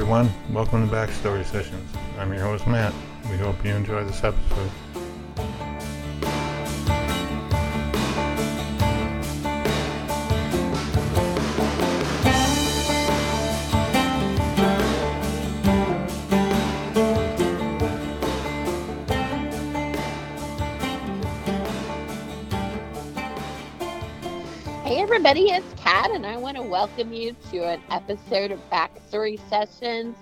everyone. Welcome to Backstory Sessions. I'm your host, Matt. We hope you enjoy this episode. Hey everybody, it's Kat, and I want to welcome you to an episode of Backstory Sessions.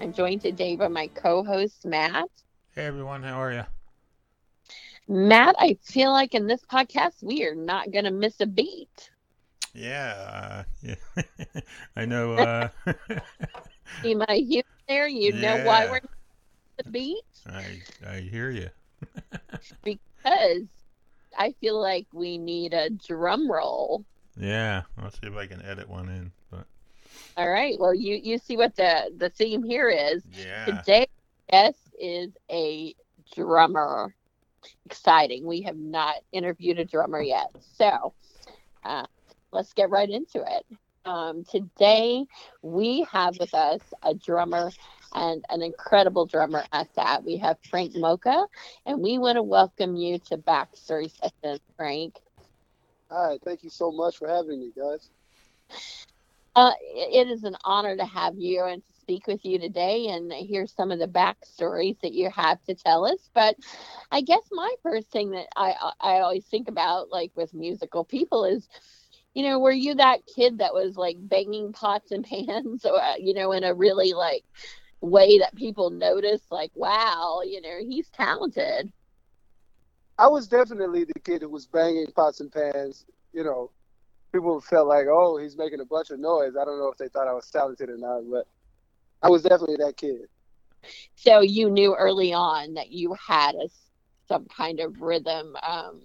I'm joined today by my co-host Matt. Hey everyone, how are you? Matt, I feel like in this podcast we are not going to miss a beat. Yeah, uh, yeah. I know. Uh, See my humor there? You know why we're not the beat? I I hear you. Because I feel like we need a drum roll. Yeah, I'll see if I can edit one in. But All right. Well, you you see what the the theme here is. yeah, Today, guest is a drummer. Exciting. We have not interviewed a drummer yet. So uh, let's get right into it. Um, today, we have with us a drummer and an incredible drummer at that. We have Frank Moka, and we want to welcome you to Backstory Sessions, Frank. Hi, thank you so much for having me, guys. Uh, it is an honor to have you and to speak with you today and hear some of the backstories that you have to tell us. But I guess my first thing that I I always think about, like with musical people, is you know, were you that kid that was like banging pots and pans, or uh, you know, in a really like way that people notice, like, wow, you know, he's talented. I was definitely the kid who was banging pots and pans. You know, people felt like, oh, he's making a bunch of noise. I don't know if they thought I was talented or not, but I was definitely that kid. So you knew early on that you had a some kind of rhythm um,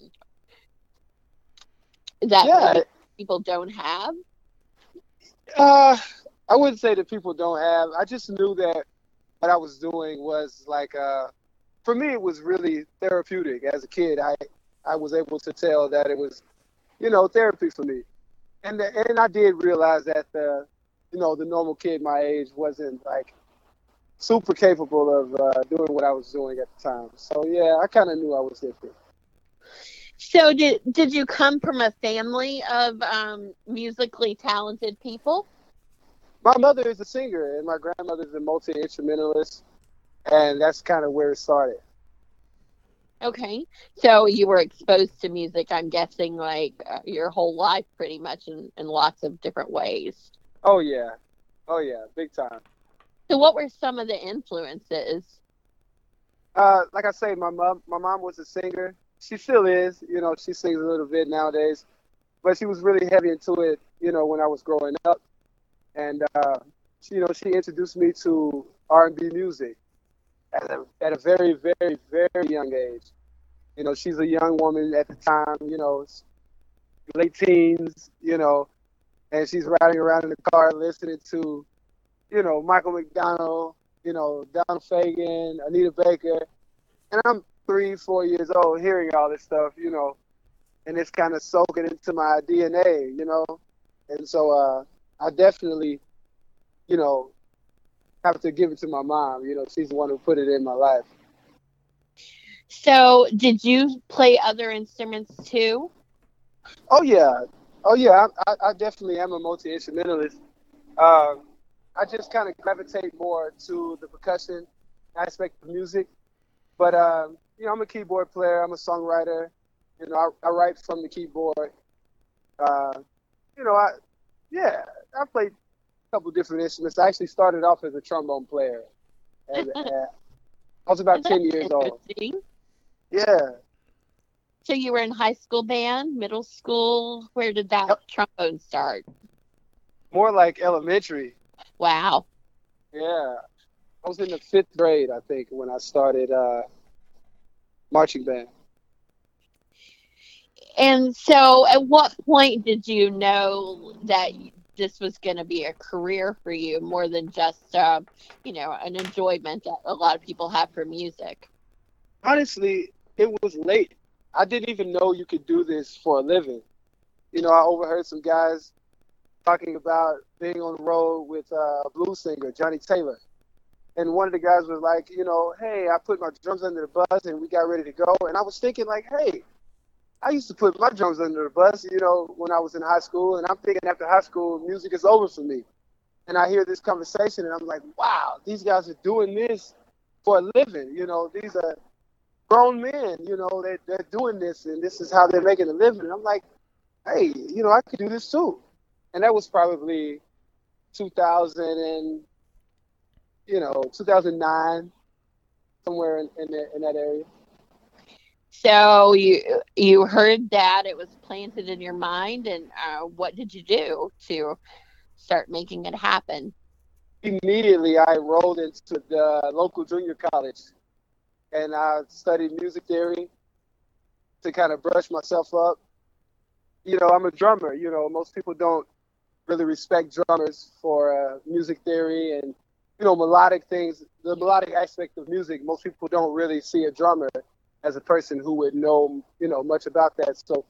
that Yeah. people don't have. Uh, I wouldn't say that people don't have. I just knew that what I was doing was like, uh, for me, it was really therapeutic. As a kid, I I was able to tell that it was, you know, therapy for me, and the, and I did realize that the, you know, the normal kid my age wasn't like super capable of uh, doing what I was doing at the time. So yeah, I kind of knew I was different. So did did you come from a family of um, musically talented people? My mother is a singer, and my grandmother's a multi instrumentalist, and that's kind of where it started. Okay, so you were exposed to music. I'm guessing like uh, your whole life, pretty much in, in lots of different ways. Oh yeah, oh yeah, big time. So what were some of the influences? Uh, like I say, my mom, my mom was a singer. She still is. You know, she sings a little bit nowadays, but she was really heavy into it. You know, when I was growing up, and uh, she, you know, she introduced me to R&B music at a, at a very, very, very young age. You know, she's a young woman at the time. You know, late teens. You know, and she's riding around in the car listening to, you know, Michael McDonald, you know, Donald Fagen, Anita Baker, and I'm three, four years old hearing all this stuff, you know, and it's kind of soaking into my DNA, you know, and so uh, I definitely, you know, have to give it to my mom. You know, she's the one who put it in my life. So did you play other instruments too? Oh yeah, oh yeah, I, I, definitely am a multi instrumentalist. Um, I just kind of gravitate more to the percussion aspect of music, but um, you know, I'm a keyboard player. I'm a songwriter. You know, I, I write from the keyboard. Uh, you know, I yeah, I played couple different instruments. I actually started off as a trombone player. And, uh, I was about ten years old. Yeah. So you were in high school band, middle school. Where did that Yep. trombone start? More like elementary. Wow. Yeah. I was in the fifth grade, I think, when I started uh, marching band. And so, at what point did you know that this was going to be a career for you more than just, uh, you know, an enjoyment that a lot of people have for music? Honestly, it was late. I didn't even know you could do this for a living. You know, I overheard some guys talking about being on the road with uh, a blues singer, Johnnie Taylor. And one of the guys was like, you know, hey, I put my drums under the bus and we got ready to go. And I was thinking, like, hey, I used to put my drums under the bus, you know, when I was in high school. And I'm thinking after high school, music is over for me. And I hear this conversation and I'm like, wow, these guys are doing this for a living. You know, these are grown men, you know, they, they're doing this and this is how they're making a living. And I'm like, hey, you know, I could do this too. And that was probably 2000 and, you know, 2009, somewhere in, in, the, in that area. So you you heard that it was planted in your mind, and uh, what did you do to start making it happen? Immediately, I enrolled into the local junior college, and I studied music theory to kind of brush myself up. You know, I'm a drummer. You know, most people don't really respect drummers for uh, music theory and you know melodic things. The melodic aspect of music, most people don't really see a drummer as a person who would know you know much about that. So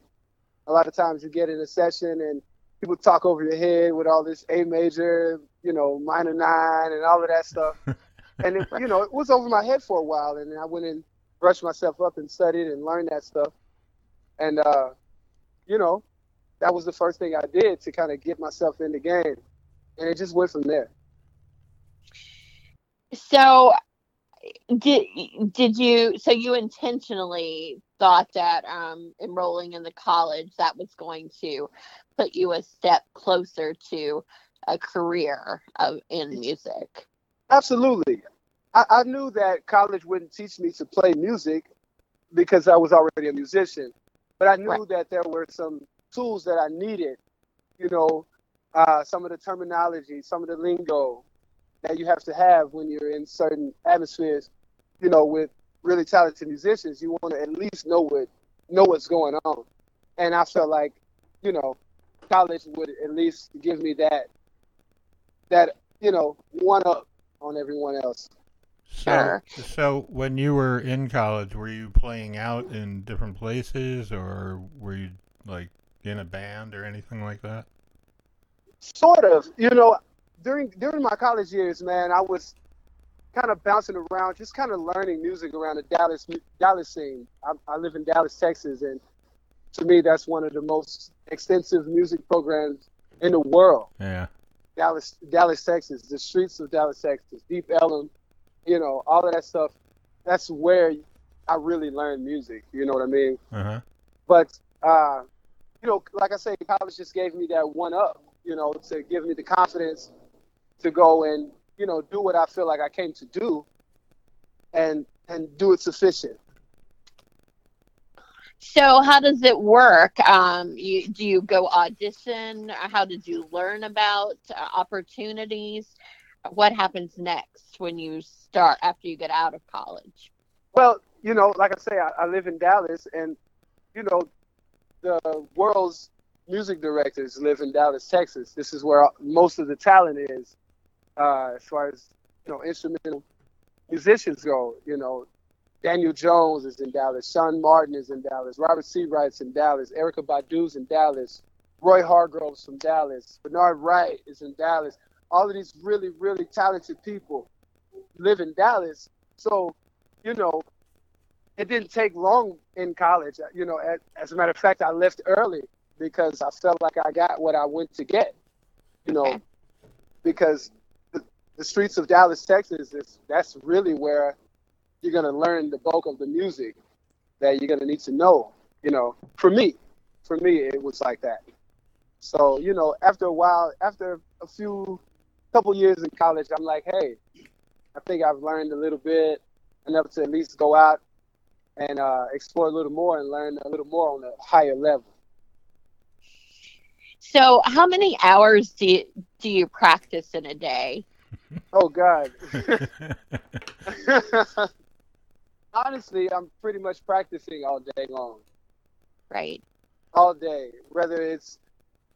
a lot of times you get in a session and people talk over your head with all this A major, you know, minor nine, and all of that stuff. and it, you know, it was over my head for a while, and I went and brushed myself up and studied and learned that stuff. And uh, you know, that was the first thing I did to kind of get myself in the game, and it just went from there. So, did did you? So you intentionally thought that um, enrolling in the college that was going to put you a step closer to a career of in music. Absolutely. I, I knew that college wouldn't teach me to play music because I was already a musician, but I knew right. that there were some tools that I needed. You know, uh, some of the terminology, some of the lingo that you have to have when you're in certain atmospheres. You know, with really talented musicians, you want to at least know what know what's going on. And I felt like, you know, college would at least give me that that you know one up on everyone else. So, sure. so when you were in college, were you playing out in different places, or were you like in a band or anything like that? Sort of. You know, during during my college years, man, I was kind of bouncing around, just kind of learning music around the Dallas Dallas scene. I, I live in Dallas, Texas, and to me, that's one of the most extensive music programs in the world. Yeah. Dallas, Dallas, Texas, the streets of Dallas, Texas, Deep Ellum, you know, all of that stuff. That's where I really learned music. You know what I mean? Uh-huh. But, uh, you know, like I say, college just gave me that one up. You know, to give me the confidence to go and you know do what I feel like I came to do, and and do it sufficient. So how does it work? Um, you, do you go audition? How did you learn about uh, opportunities? What happens next when you start after you get out of college? Well, you know, like I say, I, I live in Dallas, and you know, the world's music directors live in Dallas, Texas. This is where most of the talent is, uh, as far as you know, instrumental musicians go. You know, Daniel Jones is in Dallas. Shaun Martin is in Dallas. Robert Searight's in Dallas. Erykah Badu's in Dallas. Roy Hargrove's from Dallas. Bernard Wright is in Dallas. All of these really, really talented people live in Dallas. So, you know, it didn't take long in college. You know, as, as a matter of fact, I left early because I felt like I got what I went to get. You know, because the, streets of Dallas, Texas, is that's really where you're gonna learn the bulk of the music that you're gonna need to know. You know, for me, for me, it was like that. So you know, after a while, after a few couple years in college, I'm like, hey, I think I've learned a little bit enough to at least go out and uh, explore a little more and learn a little more on a higher level. So, how many hours do you, do you practice in a day? Oh God. honestly, I'm pretty much practicing all day long. Right. All day, whether it's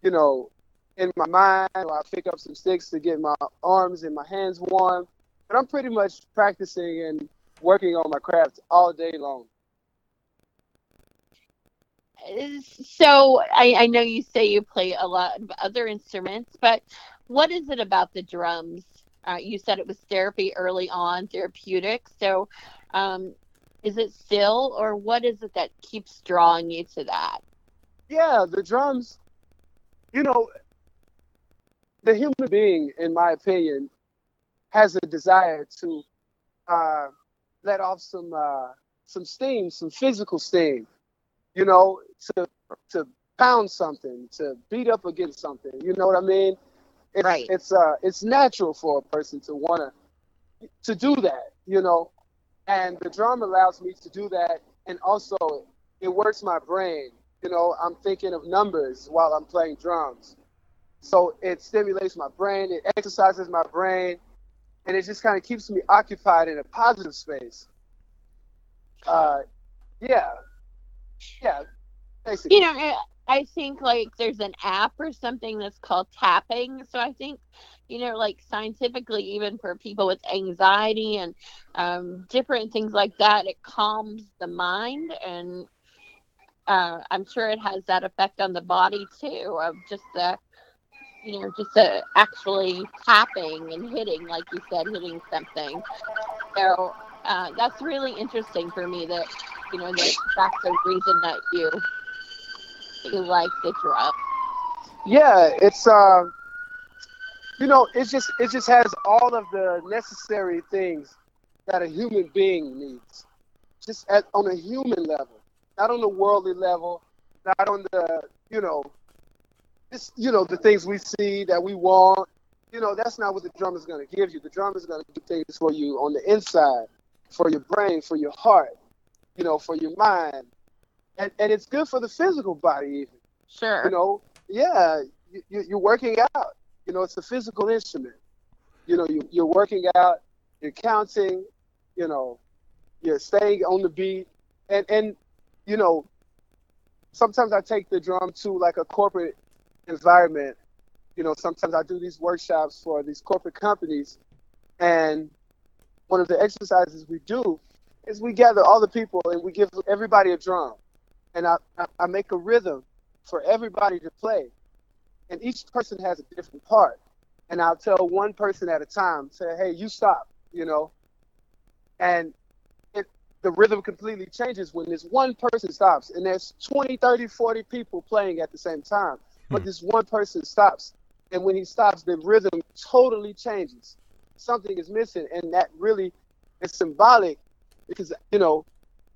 you know in my mind or I pick up some sticks to get my arms and my hands warm. But I'm pretty much practicing and working on my craft all day long. so I, I know you say you play a lot of other instruments, but what is it about the drums? Uh, you said it was therapy early on, therapeutic. So, um, is it still, or what is it that keeps drawing you to that? Yeah, the drums. You know, the human being, in my opinion, has a desire to uh, let off some uh, some steam, some physical steam. You know, to to pound something, to beat up against something. You know what I mean? It's, right. It's uh, it's natural for a person to wanna to do that. You know, and the drum allows me to do that, and also it works my brain. You know, I'm thinking of numbers while I'm playing drums. So it stimulates my brain, it exercises my brain, and it just kind of keeps me occupied in a positive space. Uh, yeah, yeah, basically. You know, I think like there's an app or something that's called tapping. So I think, you know, like scientifically, even for people with anxiety and um, different things like that, it calms the mind and uh, I'm sure it has that effect on the body too of just the you know, just uh, actually tapping and hitting, like you said, hitting something. So uh, that's really interesting for me that, you know, that that's the reason that you you like the drum. Yeah, it's uh, you know, it just it just has all of the necessary things that a human being needs, just at, on a human level, not on the worldly level, not on the you know it's you know the things we see that we want. You know that's not what the drum is going to give you. The drum is going to do things for you on the inside, for your brain, for your heart, you know, for your mind, and and it's good for the physical body even. Sure. You know, yeah, you, you're working out. You know, it's a physical instrument. You know, you, you're working out, you're counting, you know, you're staying on the beat, and and you know, sometimes I take the drum to like a corporate environment. You know, sometimes I do these workshops for these corporate companies, and one of the exercises we do is we gather all the people and we give everybody a drum, and I, I, make a rhythm for everybody to play, and each person has a different part, and I'll tell one person at a time, say, hey, you stop, you know, and it, the rhythm completely changes when this one person stops, and there's 20, 30, 40 people playing at the same time but hmm. this one person stops. And when he stops, the rhythm totally changes. Something is missing, and that really is symbolic because, you know,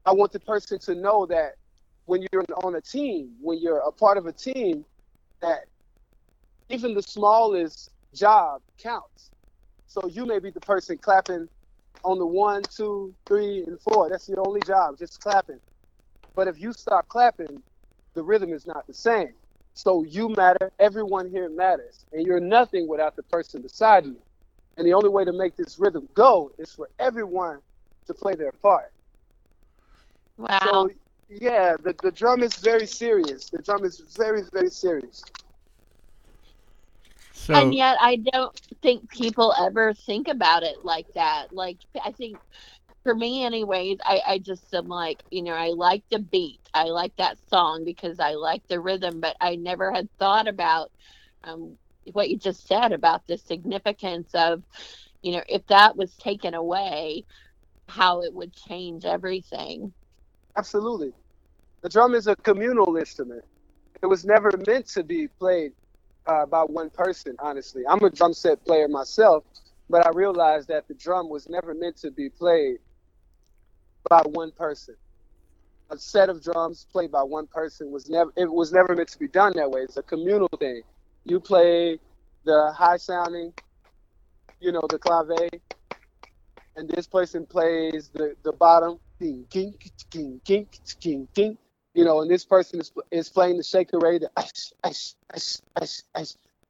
I want the person to know that when you're on a team, when you're a part of a team, that even the smallest job counts. So you may be the person clapping on the one, two, three, and four. That's your only job, just clapping. But if you stop clapping, the rhythm is not the same. So you matter, everyone here matters, and you're nothing without the person beside you. And the only way to make this rhythm go is for everyone to play their part. Wow. So yeah, the, the drum is very serious. The drum is very, very serious. So, and yet I don't think people ever think about it like that. Like I think for me anyways I, I just am like you know i like the beat i like that song because i like the rhythm but i never had thought about um, what you just said about the significance of you know if that was taken away how it would change everything absolutely the drum is a communal instrument it was never meant to be played uh, by one person honestly i'm a drum set player myself but i realized that the drum was never meant to be played by one person. A set of drums played by one person was never it was never meant to be done that way. It's a communal thing. You play the high sounding, you know, the clave, and this person plays the, the bottom, king, king, king, king, king, king, you know, and this person is, is playing the shekere, the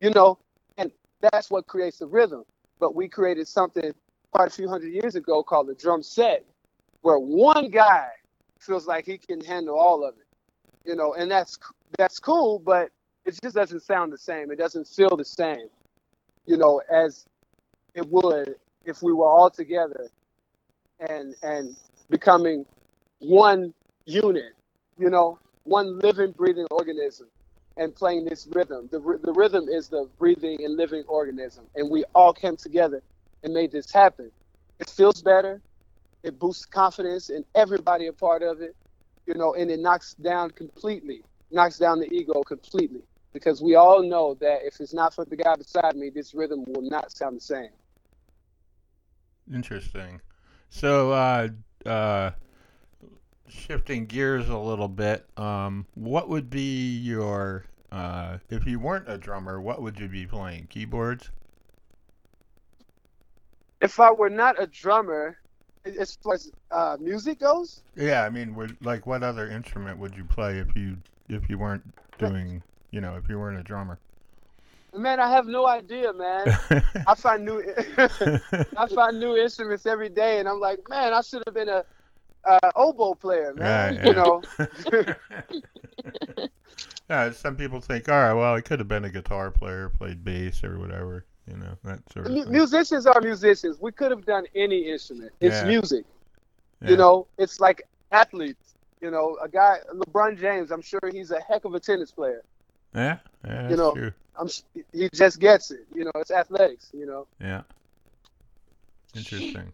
you know, and that's what creates the rhythm. But we created something quite a few hundred years ago called the drum set, where one guy feels like he can handle all of it, you know, and that's that's cool, but it just doesn't sound the same. It doesn't feel the same, you know, as it would if we were all together and and becoming one unit, you know. one living, breathing organism and playing this rhythm. The, the rhythm is the breathing and living organism. And we all came together and made this happen. It feels better. It boosts confidence in everybody a part of it, you know, and it knocks down completely, knocks down the ego completely. Because we all know that if it's not for the guy beside me, this rhythm will not sound the same. Interesting. So, uh, uh, shifting gears a little bit, um, what would be your uh, if you weren't a drummer, what would you be playing? Keyboards? If I were not a drummer, as far as uh, music goes. Yeah, I mean, would, like, what other instrument would you play if you if you weren't doing, you know, if you weren't a drummer? Man, I have no idea, man. I find new I find new instruments every day, and I'm like, man, I should have been a uh, oboe player, man. Right, yeah. You know. yeah, some people think, all right, well, I could have been a guitar player, played bass or whatever. You know, that sort of. M- musicians are musicians. We could have done any instrument. It's yeah. music. Yeah. You know, it's like athletes. You know, a guy, LeBron James. I'm sure he's a heck of a tennis player. Yeah, yeah you know, true. I'm. He just gets it. You know, it's athletics. You know. Yeah. Interesting.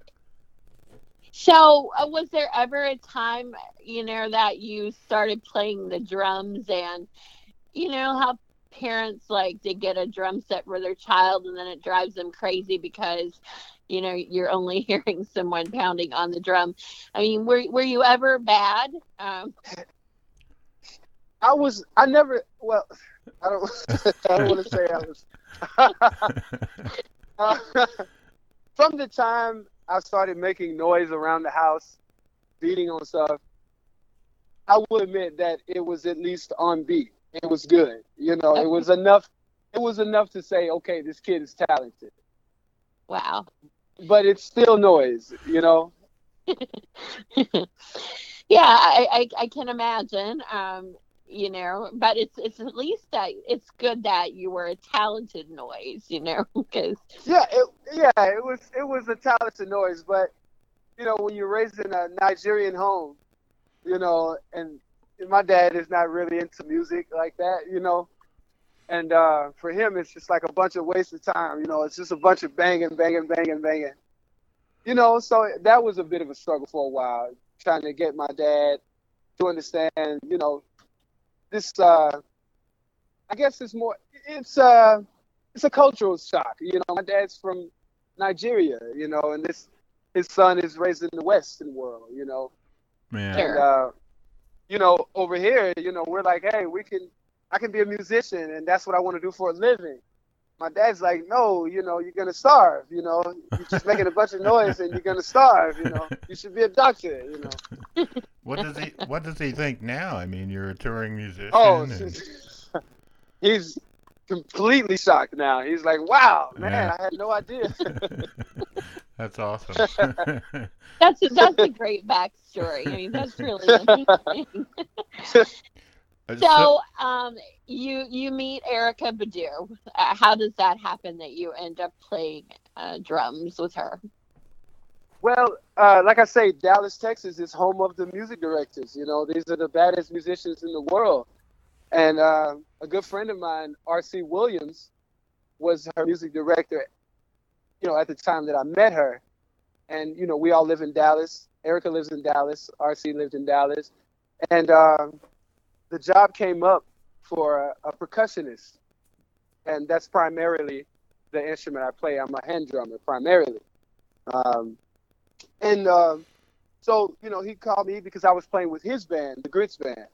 So, uh, was there ever a time, you know, that you started playing the drums and, you know, how parents like to get a drum set for their child and then it drives them crazy because, you know, you're only hearing someone pounding on the drum. I mean, were were you ever bad? Um, I was. I never. Well, I don't. I don't want to say I was. from the time I started making noise around the house, beating on stuff, I will admit that it was at least on beat. It was good. You know, it was enough. It was enough to say, okay, this kid is talented. Wow. But it's still noise, you know. yeah, I, I, I can imagine. Um, you know but it's it's at least that it's good that you were a talented noise you know because yeah it, yeah it was it was a talented noise but you know when you're raised in a nigerian home you know and my dad is not really into music like that you know and uh, for him it's just like a bunch of wasted time you know it's just a bunch of banging banging banging banging. You know so that was a bit of a struggle for a while trying to get my dad to understand you know this uh, I guess it's more it's uh it's a cultural shock. You know, my dad's from Nigeria, you know, and this his son is raised in the Western world, you know. Man. And uh, you know, over here, you know, we're like, hey, we can I can be a musician and that's what I want to do for a living. My dad's like, no, you know, you're gonna starve. You know, you're just making a bunch of noise and you're gonna starve. You know, you should be a doctor. You know. what does he What does he think now? I mean, you're a touring musician. Oh, and... he's completely shocked now. He's like, "Wow, man, yeah. I had no idea." that's awesome. that's a, that's a great backstory. I mean, that's really interesting. so, um, you you meet Erykah Badu. Uh, how does that happen that you end up playing uh, drums with her? Well, uh, like I say, Dallas, Texas is home of the music directors. You know, these are the baddest musicians in the world. And uh, a good friend of mine, R.C. Williams, was her music director. You know, at the time that I met her, and you know, we all live in Dallas. Erykah lives in Dallas. R.C. lived in Dallas, and um, the job came up for a, a, percussionist, and that's primarily the instrument I play. I'm a hand drummer primarily, um, and uh, so you know he called me because I was playing with his band, the Gritz band,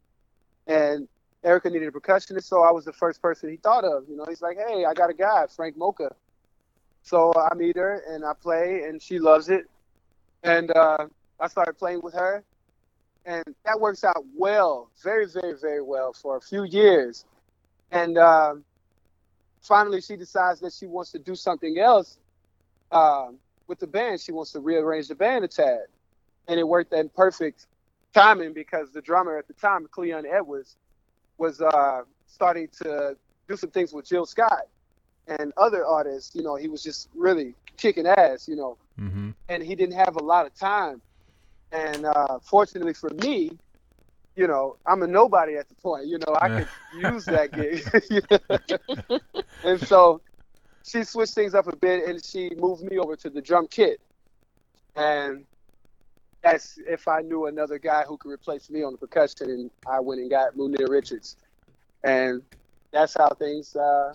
and Erykah needed a percussionist, so I was the first person he thought of. You know, he's like, "Hey, I got a guy, Frank Moka." So I meet her and I play, and she loves it, and uh, I started playing with her, and that works out well, very, very, very well for a few years. And uh, finally, she decides that she wants to do something else uh, with the band. She wants to rearrange the band a tad, and it worked in perfect timing because the drummer at the time, Cleon Edwards, was uh, starting to do some things with Jill Scott and other artists. You know, he was just really kicking ass. You know, mm-hmm. and he didn't have a lot of time and uh, fortunately for me, you know, I'm a nobody at the point. You know, I could use that gig. and so she switched things up a bit and she moved me over to the drum kit. And that's if I knew another guy who could replace me on the percussion, and I went and got Munir Richards. And that's how things, uh,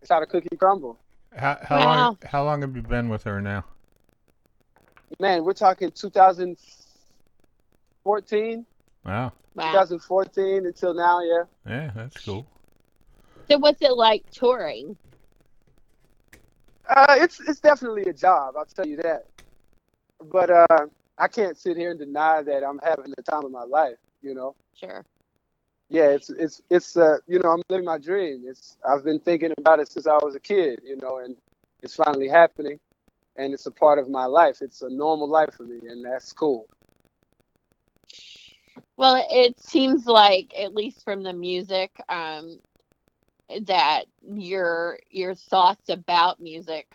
that's how the cookie crumble. How, how wow. long? How long have you been with her now? Man, we're talking 2014. Wow. Wow. 2014 until now, yeah. Yeah, that's cool. So, what's it like touring? Uh, it's it's definitely a job. I'll tell you that. But uh, I can't sit here and deny that I'm having the time of my life. You know. Sure. Yeah, it's it's it's uh you know I'm living my dream. It's I've been thinking about it since I was a kid. You know, and it's finally happening, and it's a part of my life. It's a normal life for me, and that's cool. Well, it seems like, at least from the music, um, that your your thoughts about music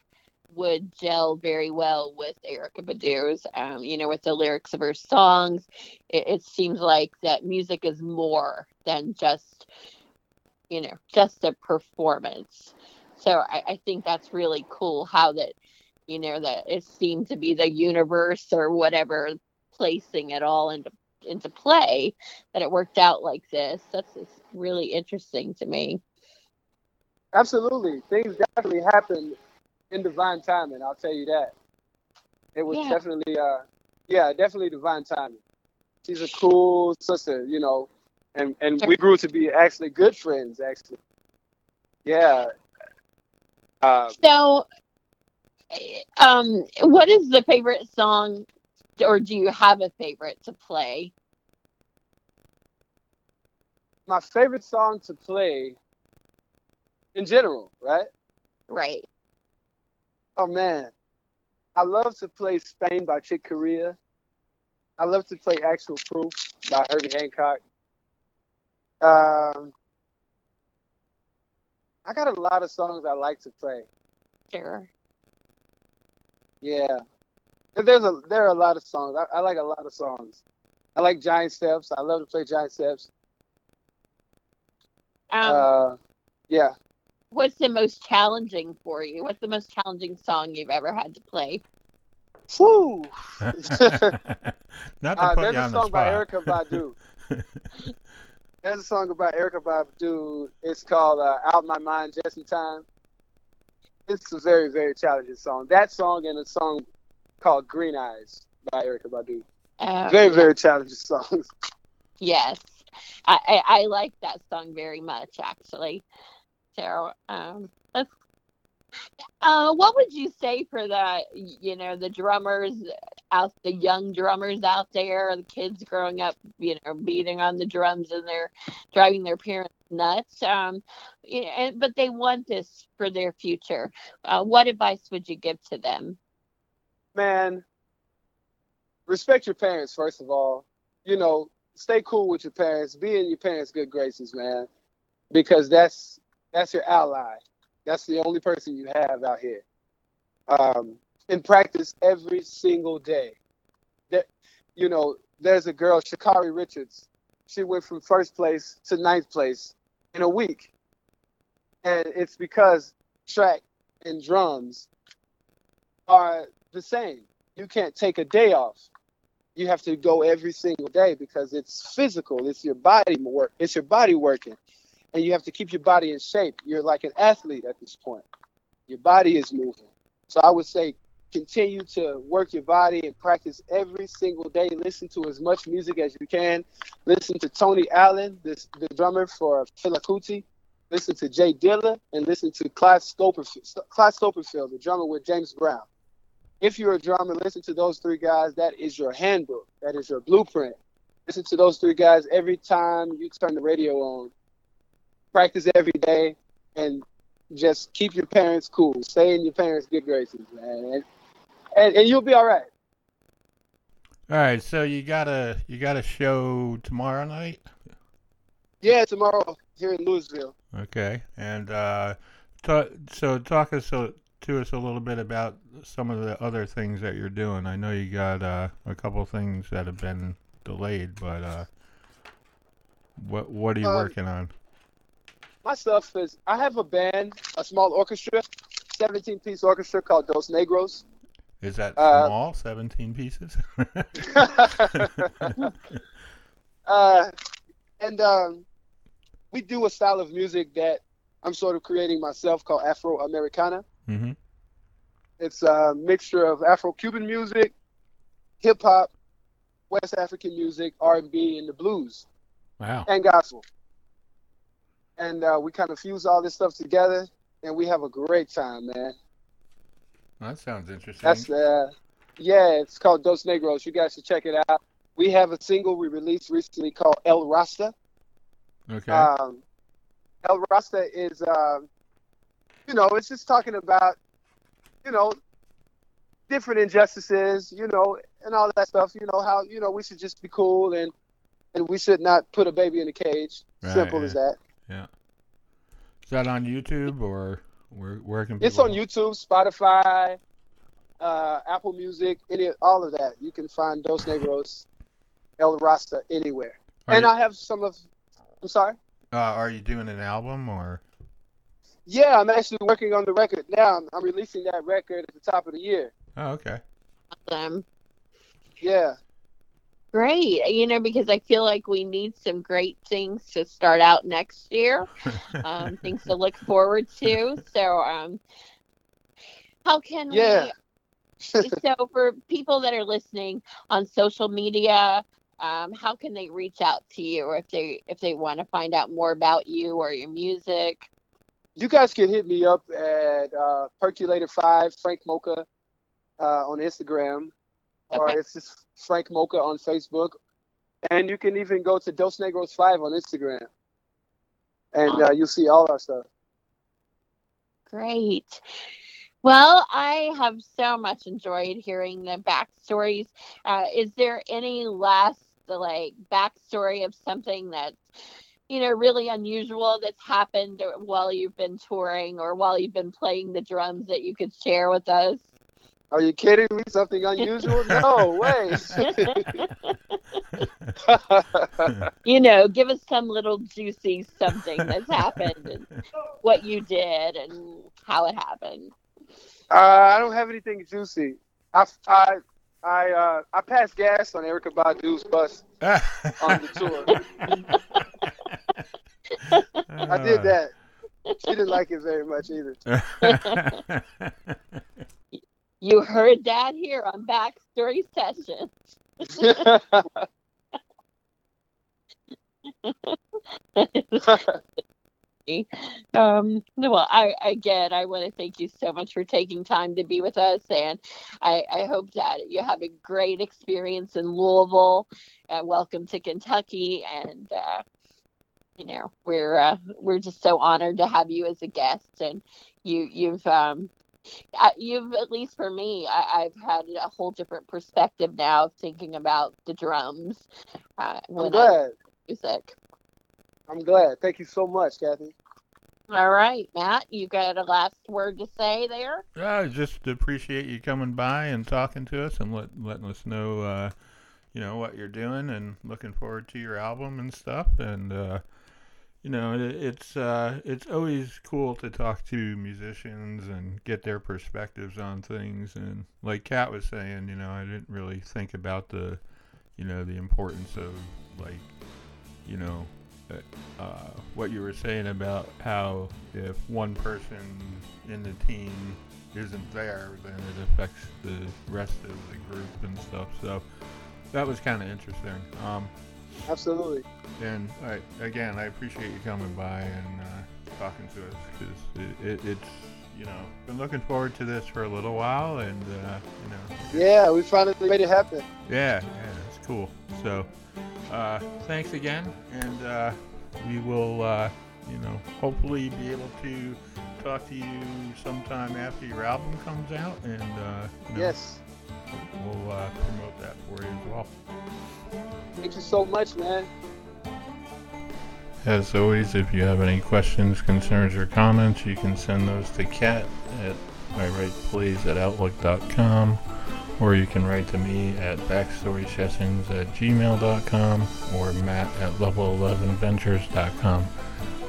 would gel very well with Erykah Badu's. Um, you know, with the lyrics of her songs, it, it seems like that music is more than just, you know, just a performance. So I, I think that's really cool how that, you know, that it seemed to be the universe or whatever placing it all into into play that it worked out like this. That's really interesting to me. Absolutely, things definitely happened in divine timing. I'll tell you that. It was yeah. definitely, uh, yeah, definitely divine timing. She's a cool sister, you know, and and we grew to be actually good friends. Actually, yeah. Uh, so, um, what is the favorite song or do you have a favorite to play? My favorite song to play in general, right? Right. Oh man. I love to play Spain by Chick Corea. I love to play Actual Proof by Herbie Hancock. Um, I got a lot of songs I like to play. Sure. Yeah. There's a there are a lot of songs. I, I, like a lot of songs. I like Giant Steps. I love to play Giant Steps. Um, uh, yeah. What's the most challenging for you? What's the most challenging song you've ever had to play? Whew. Not to uh, there's a song by Erykah Badu. there's a song about Erykah Badu. It's called uh, "Out My Mind Just in Time." It's a very, very challenging song. That song and a song called Green Eyes by Erykah Badu. Um, very, very challenging songs. Yes. I, I, I, like that song very much, actually. So, um, that's, uh, what would you say for the, you know, the drummers out, the young drummers out there, the kids growing up, you know, beating on the drums and they're driving their parents nuts. Um, and, but they want this for their future. Uh, what advice would you give to them? man, respect your parents first of all. You know, stay cool with your parents. Be in your parents' good graces, man, because that's that's your ally. That's the only person you have out here. Um, and practice every single day. That you know, there's a girl, Sha'Carri Richards. She went from first place to ninth place in a week, and it's because track and drums are the same. You can't take a day off. You have to go every single day because it's physical. It's your body work. It's your body working, and you have to keep your body in shape. You're like an athlete at this point. Your body is moving. So I would say continue to work your body and practice every single day. Listen to as much music as you can. Listen to Tony Allen, this, the drummer for Fela Kuti. Listen to J Dilla and listen to Clyde Stubblefield, Clyde Stubblefield, the drummer with James Brown if you're a drummer, listen to those three guys. That is your handbook. That is your blueprint. Listen to those three guys every time you turn the radio on. Practice every day, and just keep your parents cool. Stay in your parents' good graces, man, and, and, and you'll be all right. All right, so you got a you got a show tomorrow night. Yeah, tomorrow here in Louisville. Okay, and uh, t- so talk us so to us a little bit about some of the other things that you're doing. I know you got uh, a couple things that have been delayed, but uh, what What are you Um, working on? My stuff is I have a band, a small orchestra, 17 piece orchestra called Dos Negros. Is that uh, small? Seventeen pieces. uh, and um, we do a style of music that I'm sort of creating myself called Afro Americana. hmm It's a mixture of Afro-Cuban music, hip hop, West African music, R&B, and the blues Wow. and gospel. And uh, we kind of fuse all this stuff together, and we have a great time, man. That sounds interesting. That's uh, yeah, it's called Dos Negros. You guys should check it out. We have a single we released recently called El Rasta. okay. Um, El Rasta is, um, you know, it's just talking about, you know, different injustices, you know, and all that stuff. You know how you know we should just be cool and and we should not put a baby in a cage. Right, Simple yeah. as that. Is that on YouTube or where where can people? It's on YouTube, Spotify, uh, Apple Music, any all of that. You can find Dos Negros, El Rasta anywhere. Are and you, I have some of. I'm sorry. uh, are you doing an album or? Yeah, I'm actually working on the record now. I'm, I'm releasing that record at the top of the year. Oh, okay. Awesome. Yeah. Great. You know, because I feel like we need some great things to start out next year, um, things to look forward to. So, um, how can Yeah. we? so, for people that are listening on social media, um, how can they reach out to you or if they if they want to find out more about you or your music? you guys can hit me up at uh, Percolator Five Frank Moka uh, on Instagram, or Okay. it's just Frank Moka on Facebook, and you can even go to Dos Negros Five on Instagram, and uh, you'll see all our stuff. Great. Well, I have so much enjoyed hearing the backstories. Uh, is there any last like backstory of something that's you know really unusual that's happened while you've been touring or while you've been playing the drums that you could share with us? Are you kidding me? Something unusual? No way. you know, give us some little juicy something that's happened and what you did and how it happened. Uh, I don't have anything juicy. I I I uh, I passed gas on Erykah Badu's bus. On the tour. I Uh. did that. She didn't like it very much either. You heard that here on Backstory Session. um well i again i want to thank you so much for taking time to be with us and i i hope that you have a great experience in louisville uh, welcome to kentucky and uh you know we're uh, we're just so honored to have you as a guest and you you've um you've at least for me I, i've had a whole different perspective now of thinking about the drums uh, I'm glad. music I'm glad. Thank you so much, Kathy. All right, Matt, you got a last word to say there? Yeah, just appreciate you coming by and talking to us and let, letting us know, uh, you know, what you're doing and looking forward to your album and stuff. And, uh, you know, it, it's uh, it's always cool to talk to musicians and get their perspectives on things. And like Kat was saying, you know, I didn't really think about the, you know, the importance of like, you know, uh, what you were saying about how if one person in the team isn't there, then it affects the rest of the group and stuff. So that was kind of interesting. Um, Absolutely. and I, again, I appreciate you coming by and uh, talking to us because it, it, it's you know been looking forward to this for a little while, and uh, you know Yeah, we finally made it happen. yeah, yeah, it's cool. So, uh, thanks again, and uh, we will, uh, you know, hopefully be able to talk to you sometime after your album comes out, and uh, you know, Yes. we'll uh, promote that for you as well. Thank you so much, man. As always, if you have any questions, concerns, or comments, you can send those to Kat at I write plays at outlook.com or you can write to me at backstorysessions at gmail.com or matt at level11ventures.com.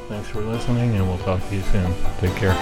Thanks for listening, and we'll talk to you soon. Take care.